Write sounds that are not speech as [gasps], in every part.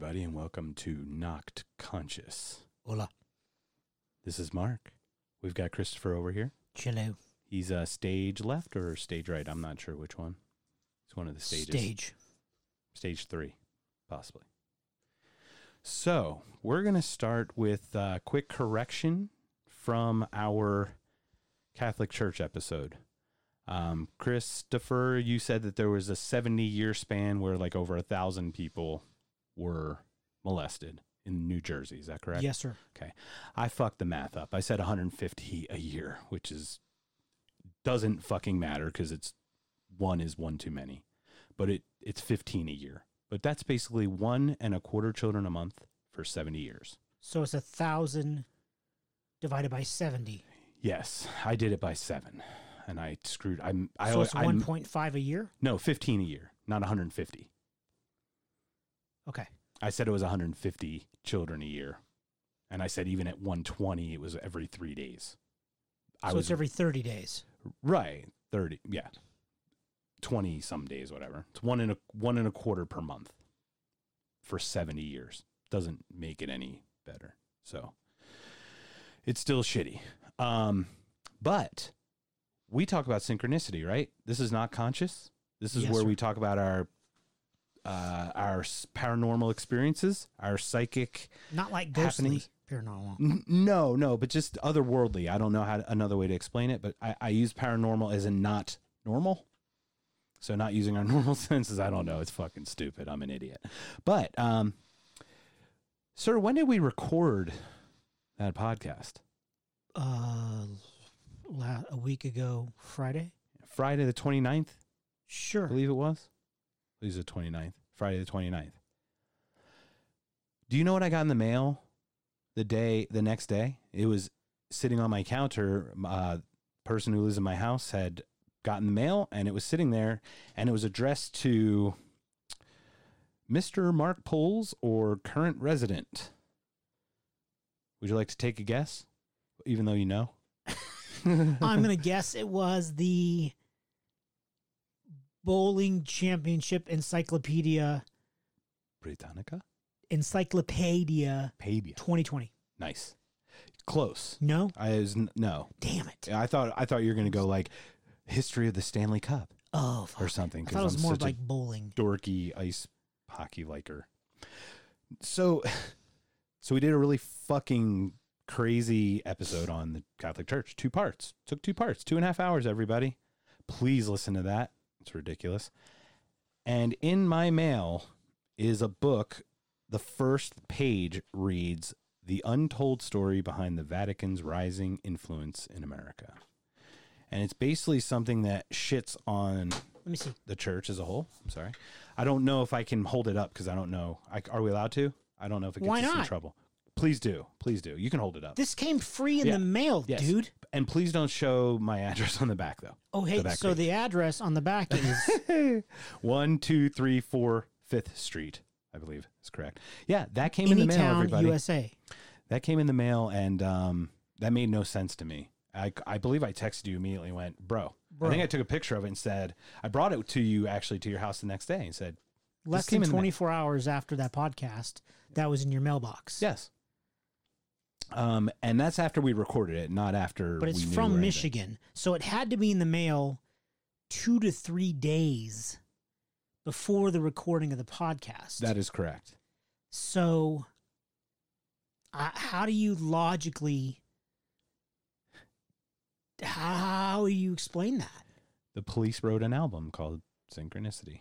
Everybody, and welcome to Knocked Conscious. Hola. This is Mark. We've got Christopher over here. Chillo. He's uh, stage left or stage right. I'm not sure which one. It's one of the stages. Stage. Stage three, possibly. So we're going to start with a quick correction from our Catholic Church episode. Um, Christopher, you said that there was a 70 year span where like over a thousand people were molested in New Jersey. Is that correct? Yes, sir. Okay. I fucked the math up. I said 150 a year, which is doesn't fucking matter because it's one is one too many, but it it's 15 a year. But that's basically one and a quarter children a month for 70 years. So it's a thousand divided by seventy. Yes, I did it by seven, and I screwed. I'm I so it's one point five a year. no 15 a year, not 150. Okay. I said it was 150 children a year, and I said even at 120 it was every three days. I so was it's every thirty days. Right. 30. Yeah. 20 some days, whatever. It's one and a one and a quarter per month for 70 years. Doesn't make it any better. So it's still shitty. Um, but we talk about synchronicity, right? This is not conscious. This is Yes, where sir. we talk about our uh, our paranormal experiences, our psychic Not like ghostly paranormal. N- No, no, but just otherworldly. I don't know how to, another way to explain it, but I, I use paranormal as in not normal. So not using our [laughs] normal senses. I don't know. It's fucking stupid. I'm an idiot. But, um, sir, when did we record that podcast? Uh, la- a week ago, Friday. Friday the 29th, Sure. I believe it was. It was the 29th. Friday the 29th. Do you know what I got in the mail the day, the next day? It was sitting on my counter. Uh, person who lives in my house had gotten the mail and it was sitting there and it was addressed to Mr. Mark Poles or current resident. Would you like to take a guess? Even though you know? [laughs] I'm gonna guess it was the bowling championship encyclopedia Britannica? encyclopedia Padia. 2020. Nice. Close. No, I was n- no. damn it. I thought I thought you were going to go like history of the Stanley Cup Oh, fuck. or something. I thought it was I'm more such like bowling. dorky ice hockey liker. So, so we did a really fucking crazy episode on the Catholic Church. Two parts. Took two parts. Two and a half hours. Everybody, please listen to that. It's ridiculous. And in my mail is a book. The first page reads the untold story behind the Vatican's rising influence in America. And it's basically something that shits on Let me see. the church as a whole. I'm sorry. I don't know if I can hold it up because I don't know. I, are we allowed to? I don't know if it gets Why us in trouble. Please do. Please do. You can hold it up. This came free in Yeah. the mail, Yes. dude. And please don't show my [laughs] address on the back, though. Oh, hey, back so page. the address on the back is [laughs] One, two, three, four, Fifth Street, I believe is correct. Yeah, that came in the mail, Anytown, everybody. USA. That came in the mail, and um, that made no sense to me. I, I believe I texted you immediately and went, bro. Bro. I think I took a picture of it and said, I brought it to you actually to your house the next day and said, Less came than in the mail. 24 hours after that podcast, that was in your mailbox. Yes. Um, and that's after we recorded it, not after. But it's from. Michigan. So it had to be in the mail two to three days before the recording of the podcast. That is correct. so uh, how do you logically how do you explain that? The police wrote an album called Synchronicity.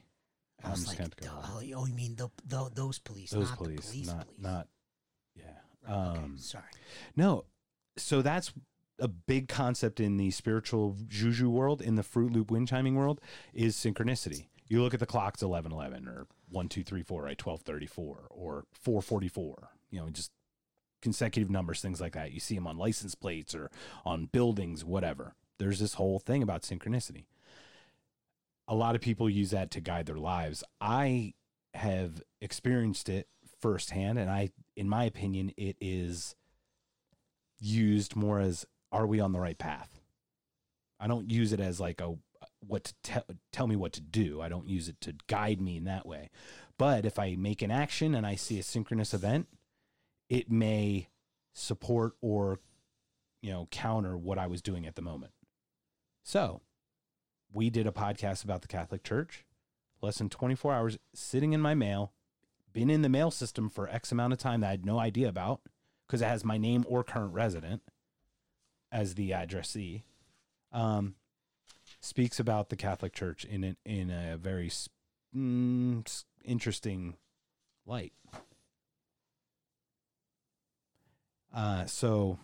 I I'm just like, oh, oh, you mean the, the, those police, Those not police, the police not police. not. Right, okay, Um, sorry. No. So that's a big concept in the spiritual juju world, in the Fruit Loop wind chiming world, is synchronicity. You look at the clocks, eleven eleven, or one two three four, right, twelve thirty four, or four forty four. You know, just consecutive numbers, things like that. You see them on license plates or on buildings, whatever. There's this whole thing about synchronicity. A lot of people use that to guide their lives. I have experienced it firsthand, and I, in my opinion, it is used more as are we on the right path? I don't use it as like a what to te- tell me what to do. I don't use it to guide me in that way. But if I make an action and I see a synchronous event, it may support or you know counter what I was doing at the moment. So, we did a podcast about the Catholic Church. Less than 24 hours sitting in my mail, been in the mail system for X amount of time that I had no idea about because it has my name or current resident as the addressee. Um, speaks about the Catholic Church in a, in a very mm, interesting light. Uh, so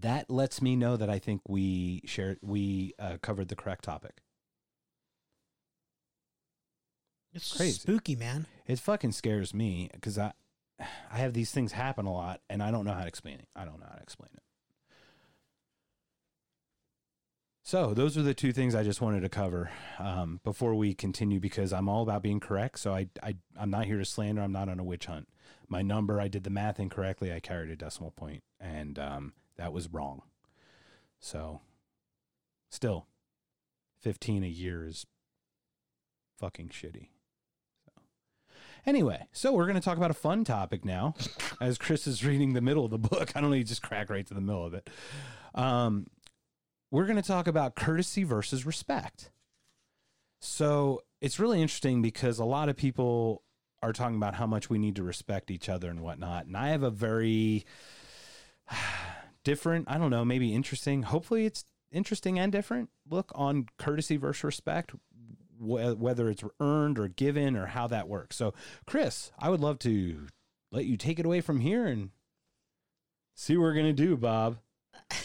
that lets me know that I think we shared we uh, covered the correct topic. It's crazy. spooky, man. It fucking scares me because I [sighs] I have these things happen a lot and I don't know how to explain it. I don't know how to explain it. So those are the two things I just wanted to cover um, before we continue because I'm all about being correct. So I, I I'm not here to slander. I'm not on a witch hunt. My number, I did the math incorrectly. I carried a decimal point, and um, that was wrong. So still, 15 a year is fucking shitty. Anyway, so we're going to talk about a fun topic now. [laughs] As Chris is reading the middle of the book, [laughs] I don't know, you just crack right to the middle of it. Um, we're going to talk about courtesy versus respect. So it's really interesting because a lot of people are talking about how much we need to respect each other and whatnot. And I have a very [sighs] different, I don't know, maybe interesting, hopefully it's interesting and different look on courtesy versus respect, wh- whether it's earned or given or how that works. So, Chris, I would love to let you take it away from here and see what we're going to do, Bob. [laughs]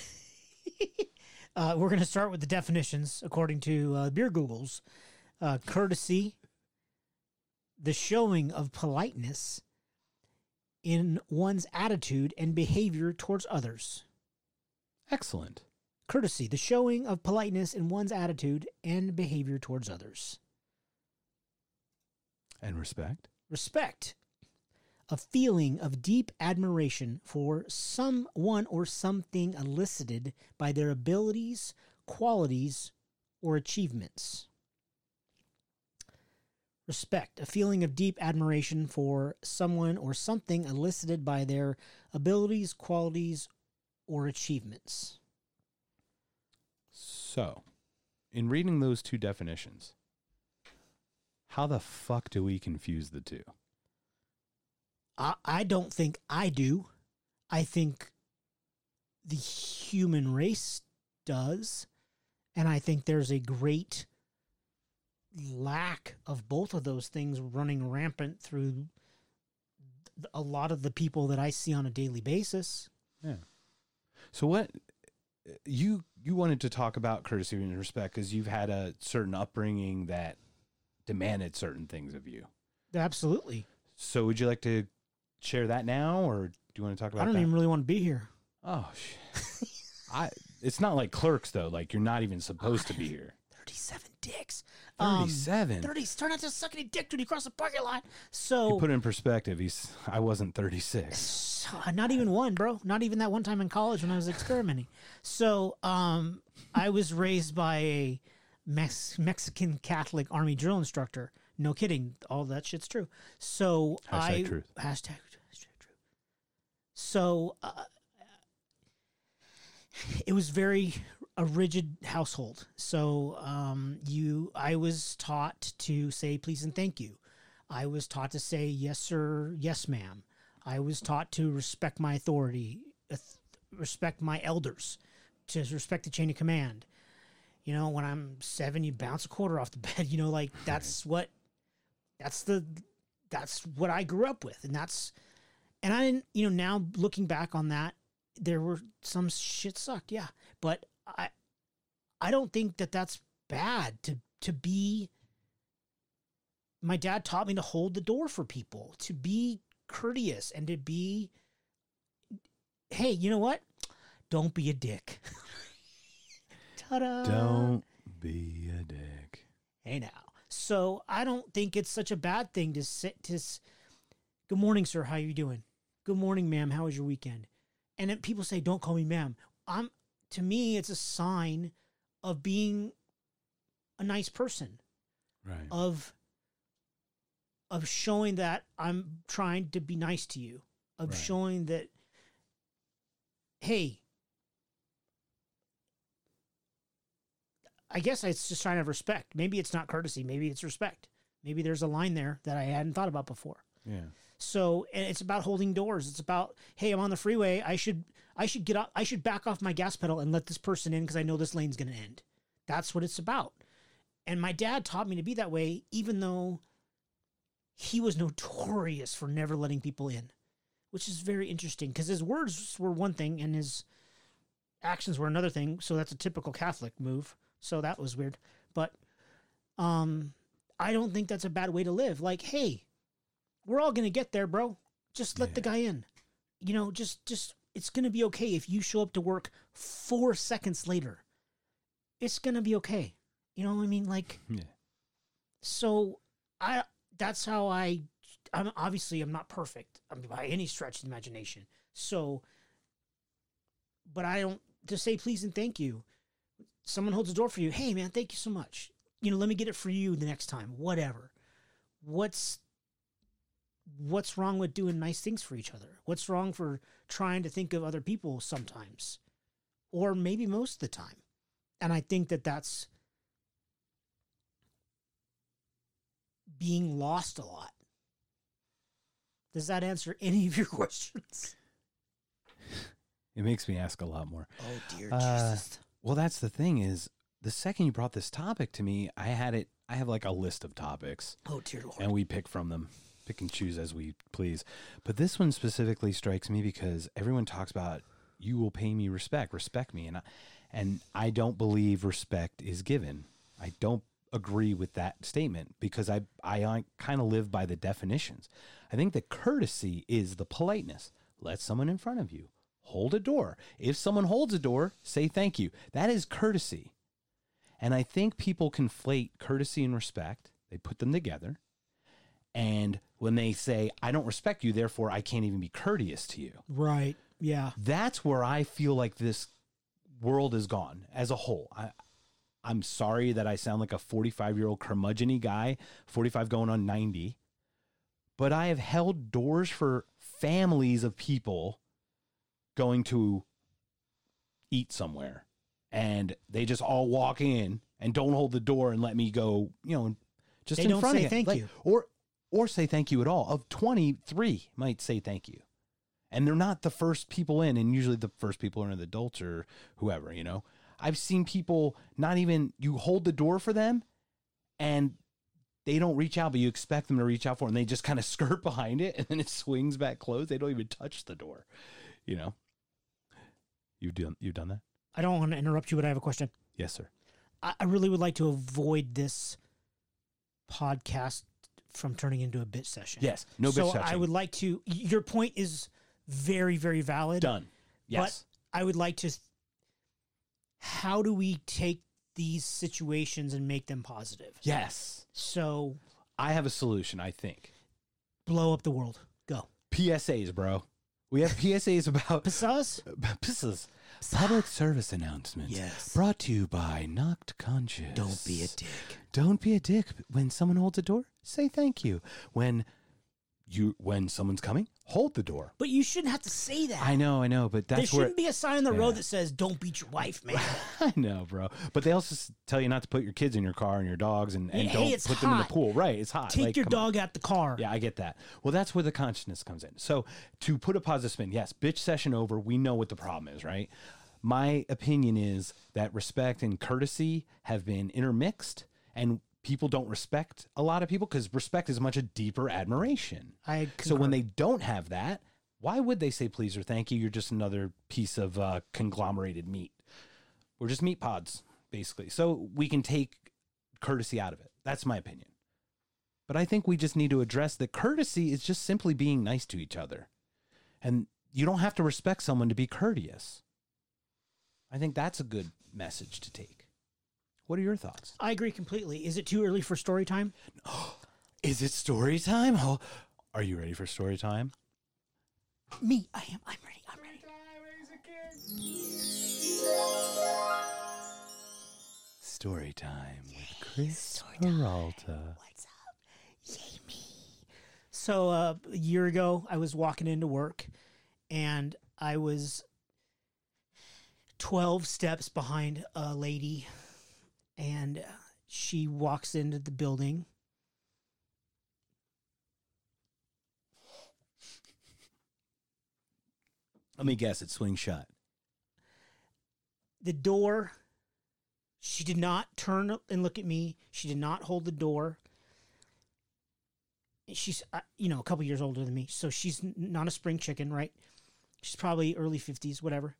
Uh, we're going to start with the definitions according to uh, Beer Googles. Uh, courtesy, the showing of politeness in one's attitude and behavior towards others. Excellent. Courtesy, the showing of politeness in one's attitude and behavior towards others. And respect. Respect, a feeling of deep admiration for someone or something elicited by their abilities, qualities, or achievements. Respect, a feeling of deep admiration for someone or something elicited by their abilities, qualities, or achievements. So, in reading those two definitions, how the fuck do we confuse the two? I, I don't think I do. I think the human race does. And I think there's a great lack of both of those things running rampant through a lot of the people that I see on a daily basis. Yeah. So what you you wanted to talk about courtesy and respect because you've had a certain upbringing that demanded certain things of you. Absolutely. So would you like to share that now, or do you want to talk about? It? I don't that? even really want to be here. Oh, shit. I. It's not like clerks though. Like you're not even supposed to be here. [laughs] 37 dicks. Um, Thirty-seven. 30. Start not to suck any dick when you cross the parking lot. So. You put it in perspective. He's. I wasn't thirty-six. So, not even one, bro. Not even that one time in college when I was experimenting. So, um, I was raised by a Mex- Mexican Catholic Army drill instructor. No kidding. All that shit's true. So Hashtag I truth. hashtag, hashtag true. So uh, it was very a rigid household. So um, you, I was taught to say please and thank you. I was taught to say yes sir, yes ma'am. I was taught to respect my authority, uh, respect my elders, to respect the chain of command. You know, when I'm seven, you bounce a quarter off the [laughs] bed. You know, like that's what, that's the, that's what I grew up with, and that's, and I didn't, you know, now looking back on that, there were some shit sucked, yeah, but I, I don't think that that's bad to to be. My dad taught me to hold the door for people, to be courteous, and to be. Hey, you know what? Don't be a dick. [laughs] Ta-da! Don't be a dick. Hey now. So I don't think it's such a bad thing to sit to. s- Good morning, sir. How are you doing? Good morning, ma'am. How was your weekend? And then people say, "Don't call me ma'am." I'm to me, it's a sign of being a nice person Right. of of showing that I'm trying to be nice to you, of Right. showing that hey, I guess it's just trying to have respect. Maybe it's not courtesy, maybe it's respect. Maybe there's a line there that I hadn't thought about before. yeah. So and it's about holding doors. It's about hey, I'm on the freeway. I should I should get up. I should back off my gas pedal and let this person in because I know this lane's going to end. That's what it's about. And my dad taught me to be that way, even though he was notorious for never letting people in, which is very interesting because his words were one thing and his actions were another thing. So that's a typical Catholic move. So that was weird. But um, I don't think that's a bad way to live. Like, hey, we're all gonna get there, bro. Just let the guy in. You know, just just it's gonna be okay if you show up to work four seconds later. It's gonna be okay. You know what I mean? Like, [laughs] Yeah. so I that's how I. I'm obviously I'm not perfect. I mean, by any stretch of the imagination. So, but I don't to say please and thank you. Someone holds the door for you. Hey, man, thank you so much. You know, let me get it for you the next time. Whatever. What's what's wrong with doing nice things for each other? What's wrong for trying to think of other people sometimes, or maybe most of the time? And I think that that's being lost a lot. Does that answer [laughs] any of your questions? It makes me ask a lot more. Oh dear Uh, Jesus! Well, that's the thing is the second you brought this topic to me, I had it. I have like a list of topics, Oh dear Lord! and we pick from them, pick and choose as we please. But this one specifically strikes me because everyone talks about you will pay me respect, respect me, and I, and I don't believe respect is given. I don't agree with that statement because I I, kind of live by the definitions. I think that courtesy is the politeness. Let someone in front of you hold a door. If someone holds a door, say thank you. That is courtesy. And I think people conflate courtesy and respect. They put them together. And when they say, I don't respect you, therefore I can't even be courteous to you, right? Yeah. that's where I feel like this world is gone as a whole. I, I'm sorry that I sound like a 45 year old curmudgeon guy, 45 going on 90, but I have held doors for families of people going to eat somewhere and they just all walk in and don't hold the door and let me go, you know, just They in don't front say of thank Like- you. or or say thank you at all. Of 23 might say thank you. And they're not the first people in and usually the first people are the adults or whoever, you know. I've seen people not even you hold the door for them and they don't reach out, but you expect them to reach out for it, and they just kind of skirt [laughs] behind it and then it swings back closed. They don't even touch the door. You know? You've done you've done that? I don't want to interrupt you, but I have a question. Yes, sir. I, I really would like to avoid this podcast from turning into a bit session. Yes. No so bitch I would like to. Your point is very, very valid. done. Yes. I would like to. How do we take these situations and make them positive? yes. So I have a solution, I think. blow up the world. Go. PSAs, bro. We have PSAs about Pasas? [laughs] Public service announcements. Yes. Brought to you by Knocked Conscious. Don't be a dick. Don't be a dick. When someone holds a door, say thank you. When you when someone's coming, hold the door. But you shouldn't have to say that. I know, I know, but there that's where shouldn't be a sign on the Yeah. road that says "Don't beat your wife, man." [laughs] I know, bro. But they also tell you not to put your kids in your car and your dogs and, and don't put them in the pool. Right, it's hot. Take Like, your come on. dog out the car. Yeah, I get that. Well, that's where the consciousness comes in. So, to put a positive spin, yes, bitch session over. We know what the problem is, right? My opinion is that respect and courtesy have been intermixed, and people don't respect a lot of people because respect is much a deeper admiration. I So, when they don't have that, why would they say please or thank you? You're just another piece of uh, conglomerated meat. We're just meat pods, basically. So, we can take courtesy out of it. That's my opinion. But I think we just need to address that courtesy is just simply being nice to each other. And you don't have to respect someone to be courteous. I think that's a good message to take. What are your thoughts? I agree completely. Is it too early for story time? [gasps] Is it story time? Oh, are you ready for story time? Me, I am. I'm ready. I'm ready. Story time with Chris Peralta. What's up? Yay me. So uh, a year ago, I was walking into work, and I was twelve steps behind a lady, and uh, she walks into the building. Let me guess, it's swing shot. The door. She did not turn and look at me. She did not hold the door. She's, uh, you know, a couple years older than me, so she's not a spring chicken, right? She's probably early fifties, whatever.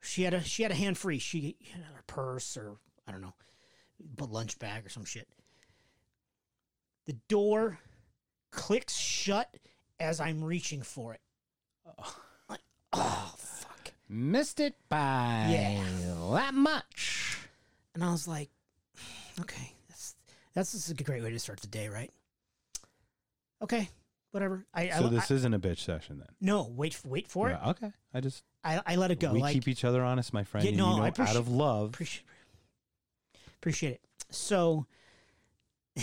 She had a she had a hand free. She had her purse or I don't know, but lunch bag or some shit. The door clicks shut as I'm reaching for it. Oh. Like, oh fuck! Missed it by Yeah. that much. And I was like, okay, that's that's just a great way to start the day, right? Okay, whatever. I, So I, this I isn't a bitch session then. no wait wait for it. Okay. I just I, I let it go. we like keep each other honest, my friend. Yeah, no, you know, I out of love. Appreciate it. So [laughs]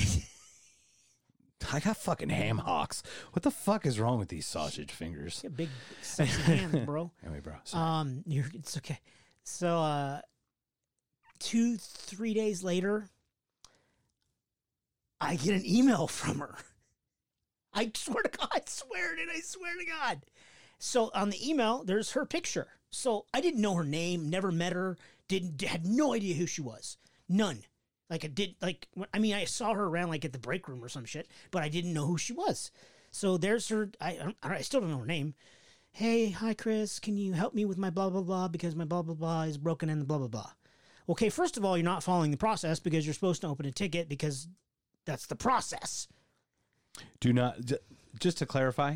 I got fucking ham hocks. What the fuck is wrong with these sausage fingers? yeah, big sexy hands, [laughs] bro. Anyway, bro. sorry. Um, you're it's okay. So uh, two three days later, I get an email from her. I swear to God, I swear it, I swear to God. So on the email, there's her picture. So I didn't know her name, never met her, didn't had no idea who she was, none. Like I did, like I mean, I saw her around like at the break room or some shit, but I didn't know who she was. So there's her. I I, I still don't know her name. Hey, hi Chris, can you help me with my blah blah blah because my blah blah blah is broken and the blah blah blah. Okay, first of all, you're not following the process because you're supposed to open a ticket because that's the process. Do not. Just to clarify,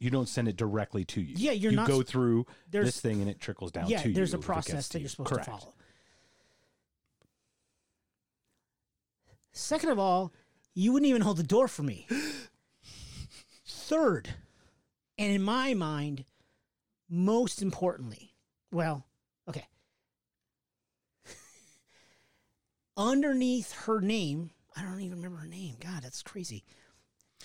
you don't send it directly to you. Yeah, you're you not go through this thing and it trickles down yeah, to you. there's a if it gets process that you. you're supposed Correct. to follow. Second of all, you wouldn't even hold the door for me. Third, and in my mind, most importantly, well, okay. [laughs] Underneath her name, I don't even remember her name. God, that's crazy.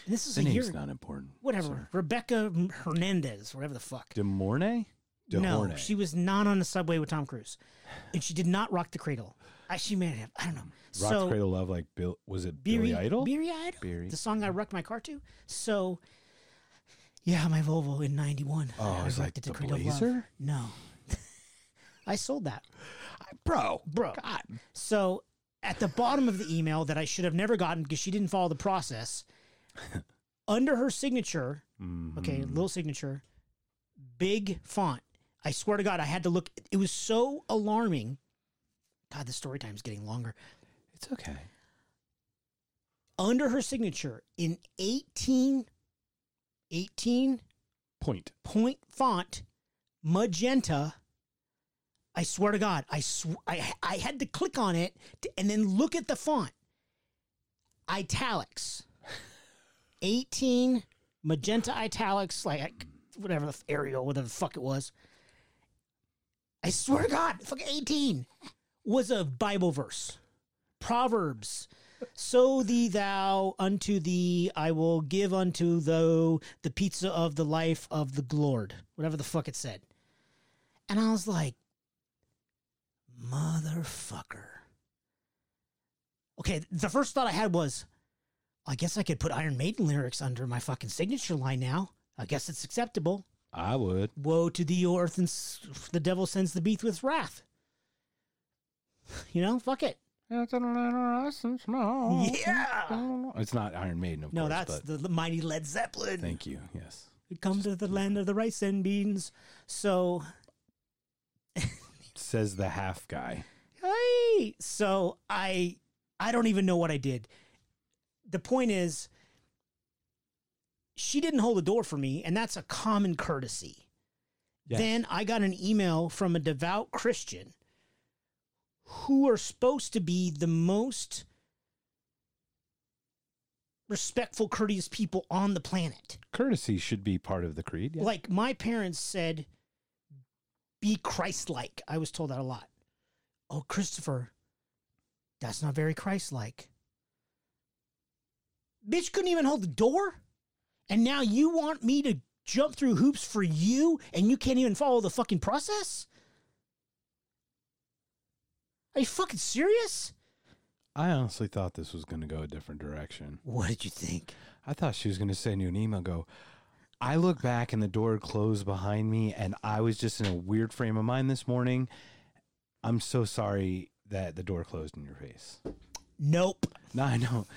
And this is The a year, name's not important. whatever. sir. Rebecca Hernandez, whatever the fuck. De Mornay? De No, she was not on the subway with Tom Cruise, and she did not rock the cradle. I, she may have. I don't know. Rock so Cradle Love like Bill was it Beery, Billy Idol? Beery Idol, Beery. the song I wrecked my car to. So, yeah, my Volvo in '91. Oh, I was like wrecked it to the Cradle of Love. No, [laughs] I sold that, Bro. bro. God. So at the bottom of the email that I should have never gotten because she didn't follow the process, [laughs] under her signature, okay, Mhm. little signature, big font. I swear to God, I had to look. It was so alarming. God, the story time is getting longer. It's okay. Under her signature in 18, 18 Point. point font, magenta. I swear to God, I sw- I I had to click on it to, and then look at the font. Italics. [laughs] 18 magenta italics, like whatever the Arial, whatever the fuck it was. I swear to God, fucking 18 was a Bible verse. Proverbs. Sow thee thou unto thee, I will give unto thou the pizza of the life of the Lord. Whatever the fuck it said. And I was like, motherfucker. Okay, the first thought I had was, I guess I could put Iron Maiden lyrics under my fucking signature line now. I guess it's acceptable. I would. Woe to thee, O earth, and the devil sends the beast with wrath. You know, fuck it. It's a little and small. Yeah. It's not Iron Maiden, of No, course. that's but the, the mighty Led Zeppelin. thank you. Yes. Come to the land of the rice and beans. So, [laughs] Says the half guy. hey, so I, I don't even know what I did. The point is, she didn't hold the door for me, and that's a common courtesy. Yes. Then I got an email from a devout Christian who are supposed to be the most respectful, courteous people on the planet. Courtesy should be part of the creed. Yeah. Like my parents said, be Christ like. I was told that a lot. Oh, Christopher, That's not very Christ like. Bitch couldn't even hold the door? And now you want me to jump through hoops for you and you can't even follow the fucking process? Are you fucking serious? I honestly thought this was going to go a different direction. What did you think? I thought she was going to send you an email. Go. I look back and the door closed behind me, and I was just in a weird frame of mind this morning. I'm so sorry that the door closed in your face. Nope. No, I know.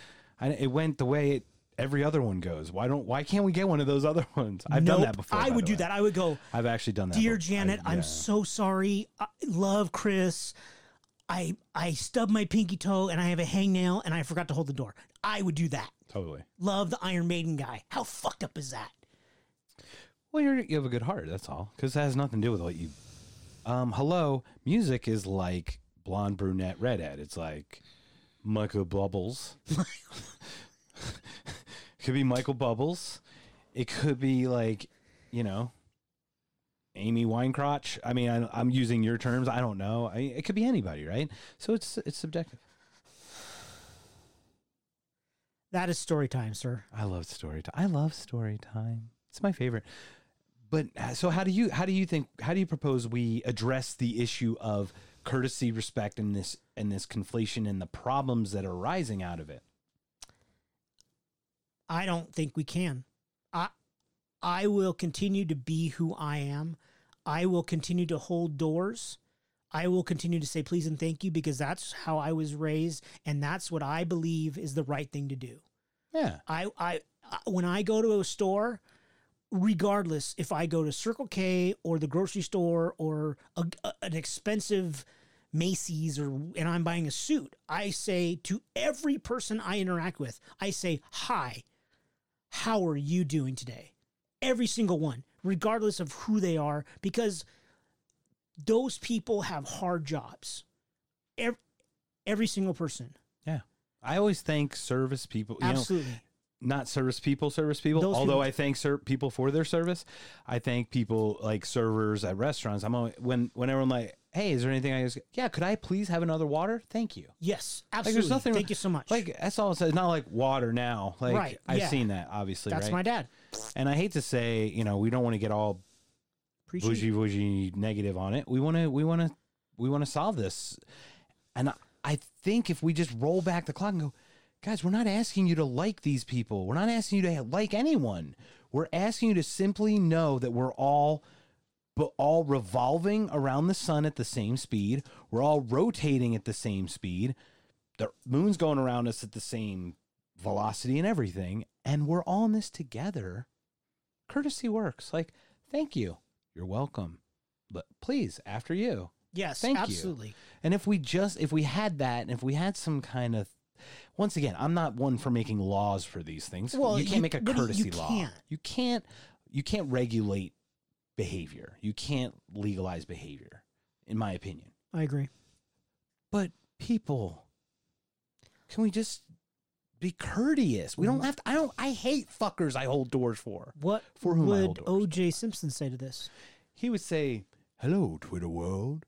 I, it went the way it, every other one goes. Why don't? Why can't we get one of those other ones? I've nope. done that before. I would do way. that. I would go, I've actually done that. Dear before. Janet, I- I'm yeah. so sorry. I love Chris. I I stubbed my pinky toe and I have a hangnail and I forgot to hold the door. I would do that. totally. Love the Iron Maiden guy. How fucked up is that? Well, you're, you have a good heart. That's all. Because that has nothing to do with what you. Um, hello, music is like blonde, brunette, redhead. It's like Michael Bubbles. [laughs] could be Michael Bubbles. It could be like, you know, Amy Winecrotch. I mean, I, I'm using your terms. I don't know. I, it could be anybody, right? So it's it's subjective. That is story time, sir. I love story time. I love story time. It's my favorite. But uh, so how do you how do you think how do you propose we address the issue of courtesy, respect, and this and this conflation and the problems that are arising out of it? I don't think we can. I I will continue to be who I am. I will continue to hold doors. I will continue to say please and thank you because that's how I was raised and that's what I believe is the right thing to do. Yeah. I, I, I when I go to a store, regardless if I go to Circle K or the grocery store or a, a- an expensive Macy's or and I'm buying a suit, I say to every person I interact with, I say, "Hi, how are you doing today?" Every single one, regardless of who they are, because those people have hard jobs. Every, every single person, Yeah. I always thank service people. You know, absolutely. not service people, service people. Those Although people- I thank ser- people for their service, I thank people like servers at restaurants. I'm always, when whenever I'm like, hey, is there anything I just yeah? Could I please have another water? Thank you. yes, Like absolutely. there's nothing Thank you so much. Like that's all it says. Not like water now. Like Right, I've yeah. seen that obviously. that's right? my dad. And I hate to say, you know, we don't want to get all bougie bougie negative on it. We want to we want to we want to solve this. And I, I think if we just roll back the clock and go, guys, we're not asking you to like these people. We're not asking you to like anyone. We're asking you to simply know that we're all but all revolving around the sun at the same speed. We're all rotating at the same speed. The moon's going around us at the same velocity and everything, and we're all in this together. Courtesy works. Like, thank you. You're welcome. But please, after you. Yes, Thank you. absolutely. And if we just if we had that and if we had some kind of once again, I'm not one for making laws for these things. Well, you can't you- make a but you courtesy law. can't. You can't you can't regulate behavior. You can't legalize behavior, in my opinion. I agree. But people, can we just be courteous? We don't mm. have to I don't I hate fuckers I hold doors for. What For whom would. O.J. Simpson say to this? He would say, Hello, Twitter world.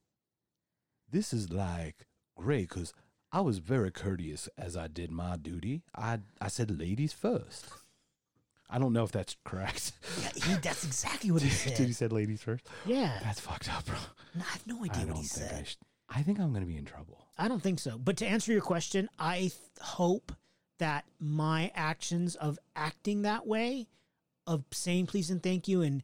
This is like great because I was very courteous as I did my duty. I, I said ladies first. I don't know if that's correct. Yeah, he, that's exactly what he [laughs] Did said. he said ladies first? yeah, That's fucked up, bro. No, I have no I idea don't what he think I said. should. I think I'm going to be in trouble. I don't think so. But to answer your question, I th- hope that my actions of acting that way, of saying please and thank you, and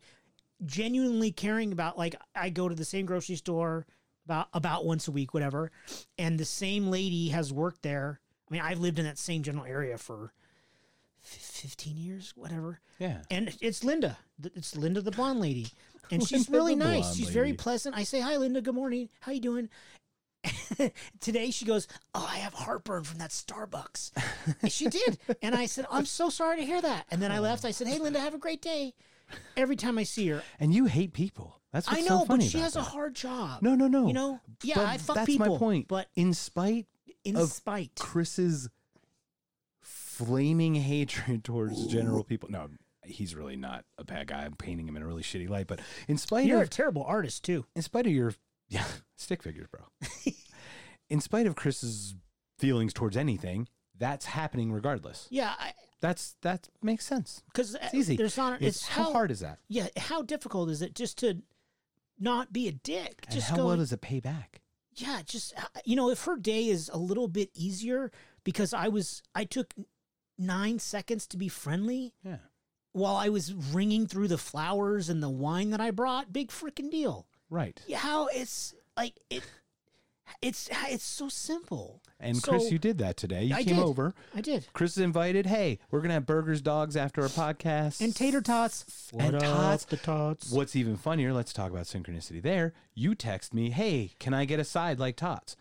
genuinely caring about, like, I go to the same grocery store about about once a week, whatever, and the same lady has worked there. I mean, I've lived in that same general area for fifteen years, whatever. Yeah. and it's Linda. It's Linda, the blonde lady, and [laughs] she's really nice. She's very pleasant. I say hi, Linda. Good morning. How you doing? [laughs] Today she goes, "Oh, I have heartburn from that Starbucks." And she did, and I said, "I'm so sorry to hear that." And then I left. I said, "Hey, Linda, have a great day." Every time I see her, And you hate people. That's what's I know, so but she has a hard job. No, no, no. You know, yeah, But I fuck that's people. my point. but in spite in of spite, Chris's flaming hatred towards general people. No, he's really not a bad guy. I'm painting him in a really shitty light. But in spite you're a terrible artist too. in spite of your yeah [laughs] stick figures, bro. [laughs] in spite of Chris's feelings towards anything, that's happening regardless. Yeah, That's that makes sense. because It's easy. There's not. It's, It's, how, hard is that? Yeah, how difficult is it just to not be a dick? And Just how go. well does it pay back? yeah, just uh, you know, if her day is a little bit easier because I was I took nine seconds to be friendly Yeah. while I was ringing through the flowers and the wine that I brought. Big freaking deal. Right. How it's like it. It's it's so simple. And So- Chris, you did that today. You I came did. over. I did. Chris is invited. Hey, we're gonna have burgers, dogs after our podcast. And tater tots. And tots. The tots. What's even funnier? Let's talk about synchronicity. There, you text me, "Hey, can I get a side like tots?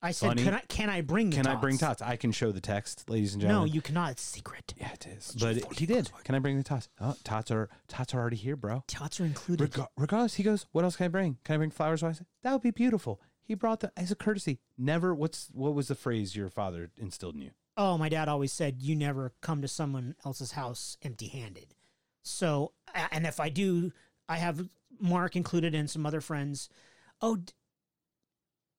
I said, Funny. can I can I bring the Can I tots? bring tots? I can show the text, ladies and gentlemen. No, gentlemen. you cannot. It's secret. Yeah, it is. But he did. Can I bring the tots? Oh, tots are tots are already here, bro. Tots are included. Reg- regardless, he goes, "What else can I bring? Can I bring flowers?" I said, "That would be beautiful." He brought them as a courtesy. Never. What's what was the phrase your father instilled in you? oh, my dad always said, you never come to someone else's house empty handed. So, a- and if I do, I have Mark included and some other friends. Oh, d-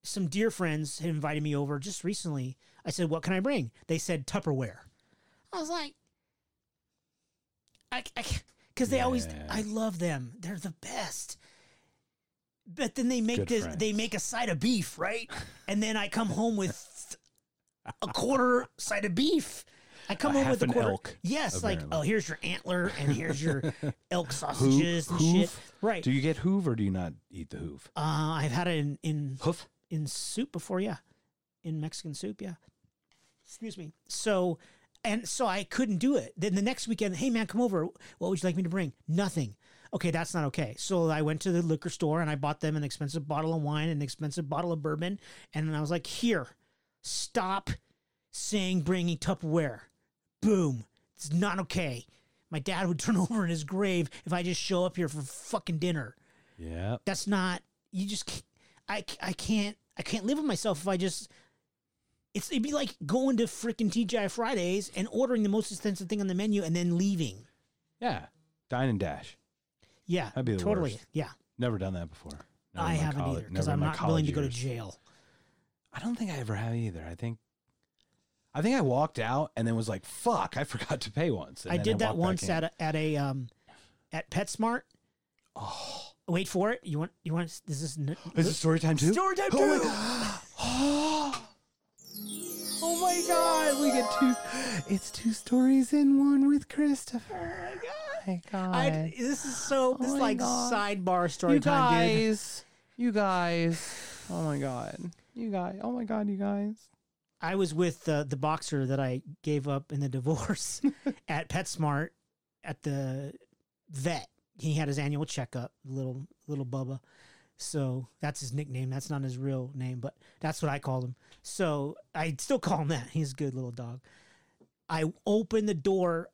some dear friends had invited me over just recently. I said, what can I bring? They said Tupperware. I was like, I, because they always, I love them. They're the best. But then they make Good this, they make a side of beef, right? and then I come home with a quarter side of beef. I come A home with a quarter. elk, yes, like oh, here's your antler and here's your [laughs] elk sausages and shit. Right. Do you get hoof or do you not eat the hoof? uh, I've had it in in Hoof. In soup before, yeah, in Mexican soup, yeah. Excuse me. So, and so I couldn't do it. Then the next weekend, hey man, come over. What would you like me to bring? Nothing. Okay, that's not okay. So I went to the liquor store and I bought them an expensive bottle of wine, an expensive bottle of bourbon, and then I was like, here, stop saying bringing Tupperware. Boom. It's not okay. My dad would [laughs] turn over in his grave if I just show up here for fucking dinner Yeah. that's not you just can't, I, I can't I can't live with myself if I just it's it'd be like going to freaking TGI Fridays and ordering the most expensive thing on the menu and then leaving. Yeah. Dine and dash. Yeah, That'd be the totally. worst. Yeah, Never done that before. Never I haven't either because I'm not willing to go to jail. I don't think I ever have either. I think I think I walked out and then was like, "Fuck, I [laughs] forgot to pay once." And I did that once at a, at a um at PetSmart. Oh, Wait for it. You want you want this is n- is it story time too? story time Oh too. my god! [gasps] Oh my god! We get two. It's two stories in one with Christopher. Oh my god! I, this is so this Oh is like God. sidebar story you time, dude. guys, you guys. Oh my god! You guys. Oh my god! You guys. I was with uh, the boxer that I gave up in the divorce [laughs] at PetSmart at the vet. He had his annual checkup, little little Bubba. So that's his nickname. That's not his real name, but that's what I called him. So I still call him that. [laughs] He's a good little dog. I opened the door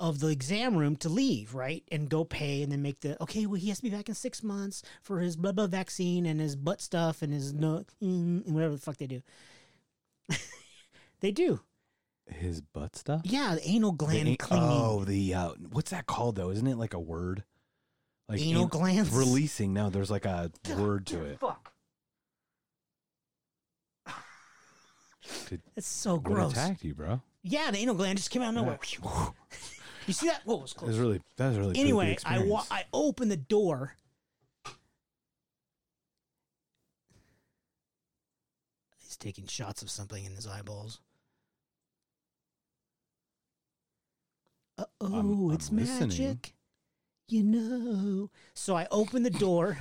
of the exam room to leave, right? And go pay and then make the okay, well, he has to be back in six months for his blah blah vaccine and his butt stuff and his no mm, and whatever the fuck they do. [laughs] they do. His butt stuff. Yeah, the anal gland The a- cleaning. Oh, the uh, what's that called though? Isn't it like a word? Like anal an- glands. releasing. No, there's like a [laughs] word to it. Fuck. Did- [laughs] It's so What gross. attacked you, bro? Yeah, the anal gland just came out of nowhere. you see that? Whoa, it was That close. was really that was really. anyway, I wa- I opened the door. He's taking shots of something in his eyeballs. Uh oh, I'm it's listening. magic. You know. So I opened the door.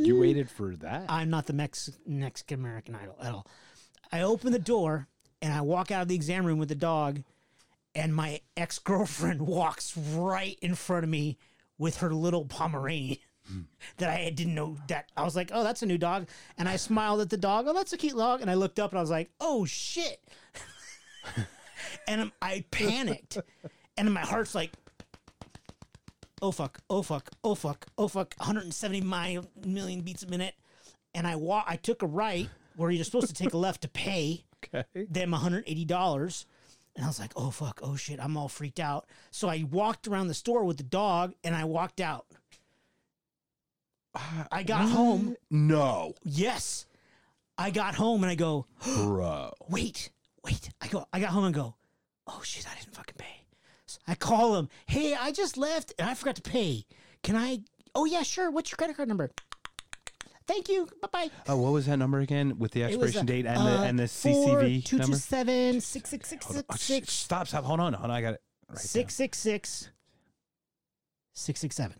You waited for that. I'm not the Mex- Mexican American Idol at all. I open the door and I walk out of the exam room with the dog, and my ex girlfriend [laughs] walks right in front of me with her little Pomeranian. [laughs] that I didn't know that I was like, oh, that's a new dog, and I smiled at the dog. Oh, that's a cute dog, and I looked up and I was like, oh shit, [laughs] and I'm- panicked, and my heart's like, oh fuck, oh fuck, oh fuck, oh fuck, 170 mile, million beats a minute, and I wa- I took a right where you're supposed to take a left to pay okay. them $180. And I was like, oh fuck, oh shit, I'm all freaked out. So I walked around the store with the dog and I walked out. I got home. No. Yes. I got home and I go, [gasps] Bro. wait, wait. I go, I got home and go, oh shit, I didn't fucking pay. So I call him, hey, I just left and I forgot to pay. Can I? Oh yeah, sure. What's your credit card number? Thank you. Bye bye. Oh, what was that number again with the expiration uh, date and uh, the and the CCV two, number? two, seven, six, six, six, Hold on. six, Oh, sh- six, Stop, stop. Hold on. Hold on. I got it. Right six, six, six, six, six, seven.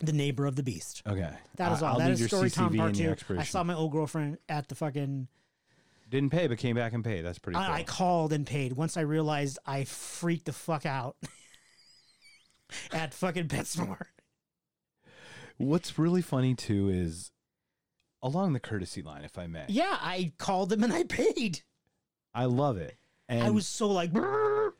The neighbor of the beast. Okay. That is all. I'll That your story CCV time part two. I saw my old girlfriend at the fucking. Didn't pay, but came back and paid. That's pretty cool. I, I called and paid. Once I realized I freaked the fuck out [laughs] at fucking PetSmart. What's really funny too is along the courtesy line, if I may. Yeah, I called them and I paid. I love it. And I was so like, "Brrr."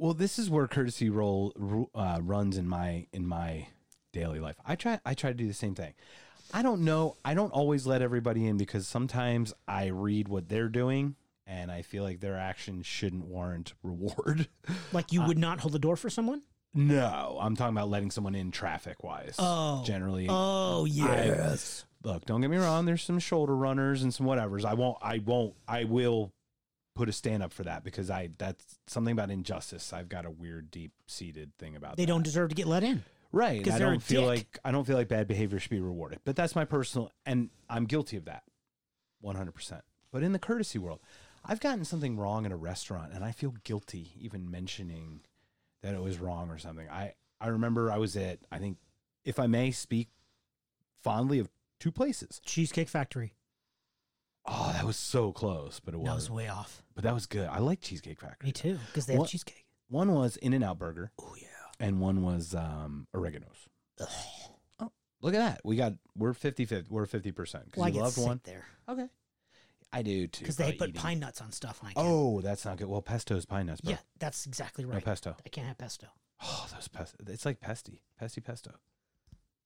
well, this is where courtesy roll uh, runs in my in my daily life. I try I try to do the same thing. I don't know. I don't always let everybody in because sometimes I read what they're doing and I feel like their actions shouldn't warrant [laughs] reward. like you uh, would not hold the door for someone. no, I'm talking about letting someone in traffic wise. Oh. generally. Oh yes. look, don't get me wrong. There's some shoulder runners and some whatevers. I won't. I won't. I will put a stand up for that because I that's something about injustice. I've got a weird, deep seated thing about. They that. don't deserve to get let in. Right. I don't feel dick. like I don't feel like bad behavior should be rewarded. But that's my personal, and I'm guilty of that, 100. percent But in the courtesy world, I've gotten something wrong in a restaurant, and I feel guilty even mentioning that it was wrong or something. I I remember I was at I think if I may speak fondly of two places. Cheesecake Factory. Oh, that was so close, but it That was. was way off. But that was good. I like Cheesecake Factory. Me too, because they have cheesecake. One was In and Out Burger, Oh yeah. And one was um, Oregano's. Oh, look at that. We got we're 50 50 we're 50 percent because Well, I you get love sick one. there Okay, I do too. because they probably put eating. pine nuts on stuff. And I can't. Oh, that's not good. Well, pesto is pine nuts, bro. yeah, that's exactly no right. pesto. I can't have pesto. Oh, those pesto. It's like pesty, pesty pesto.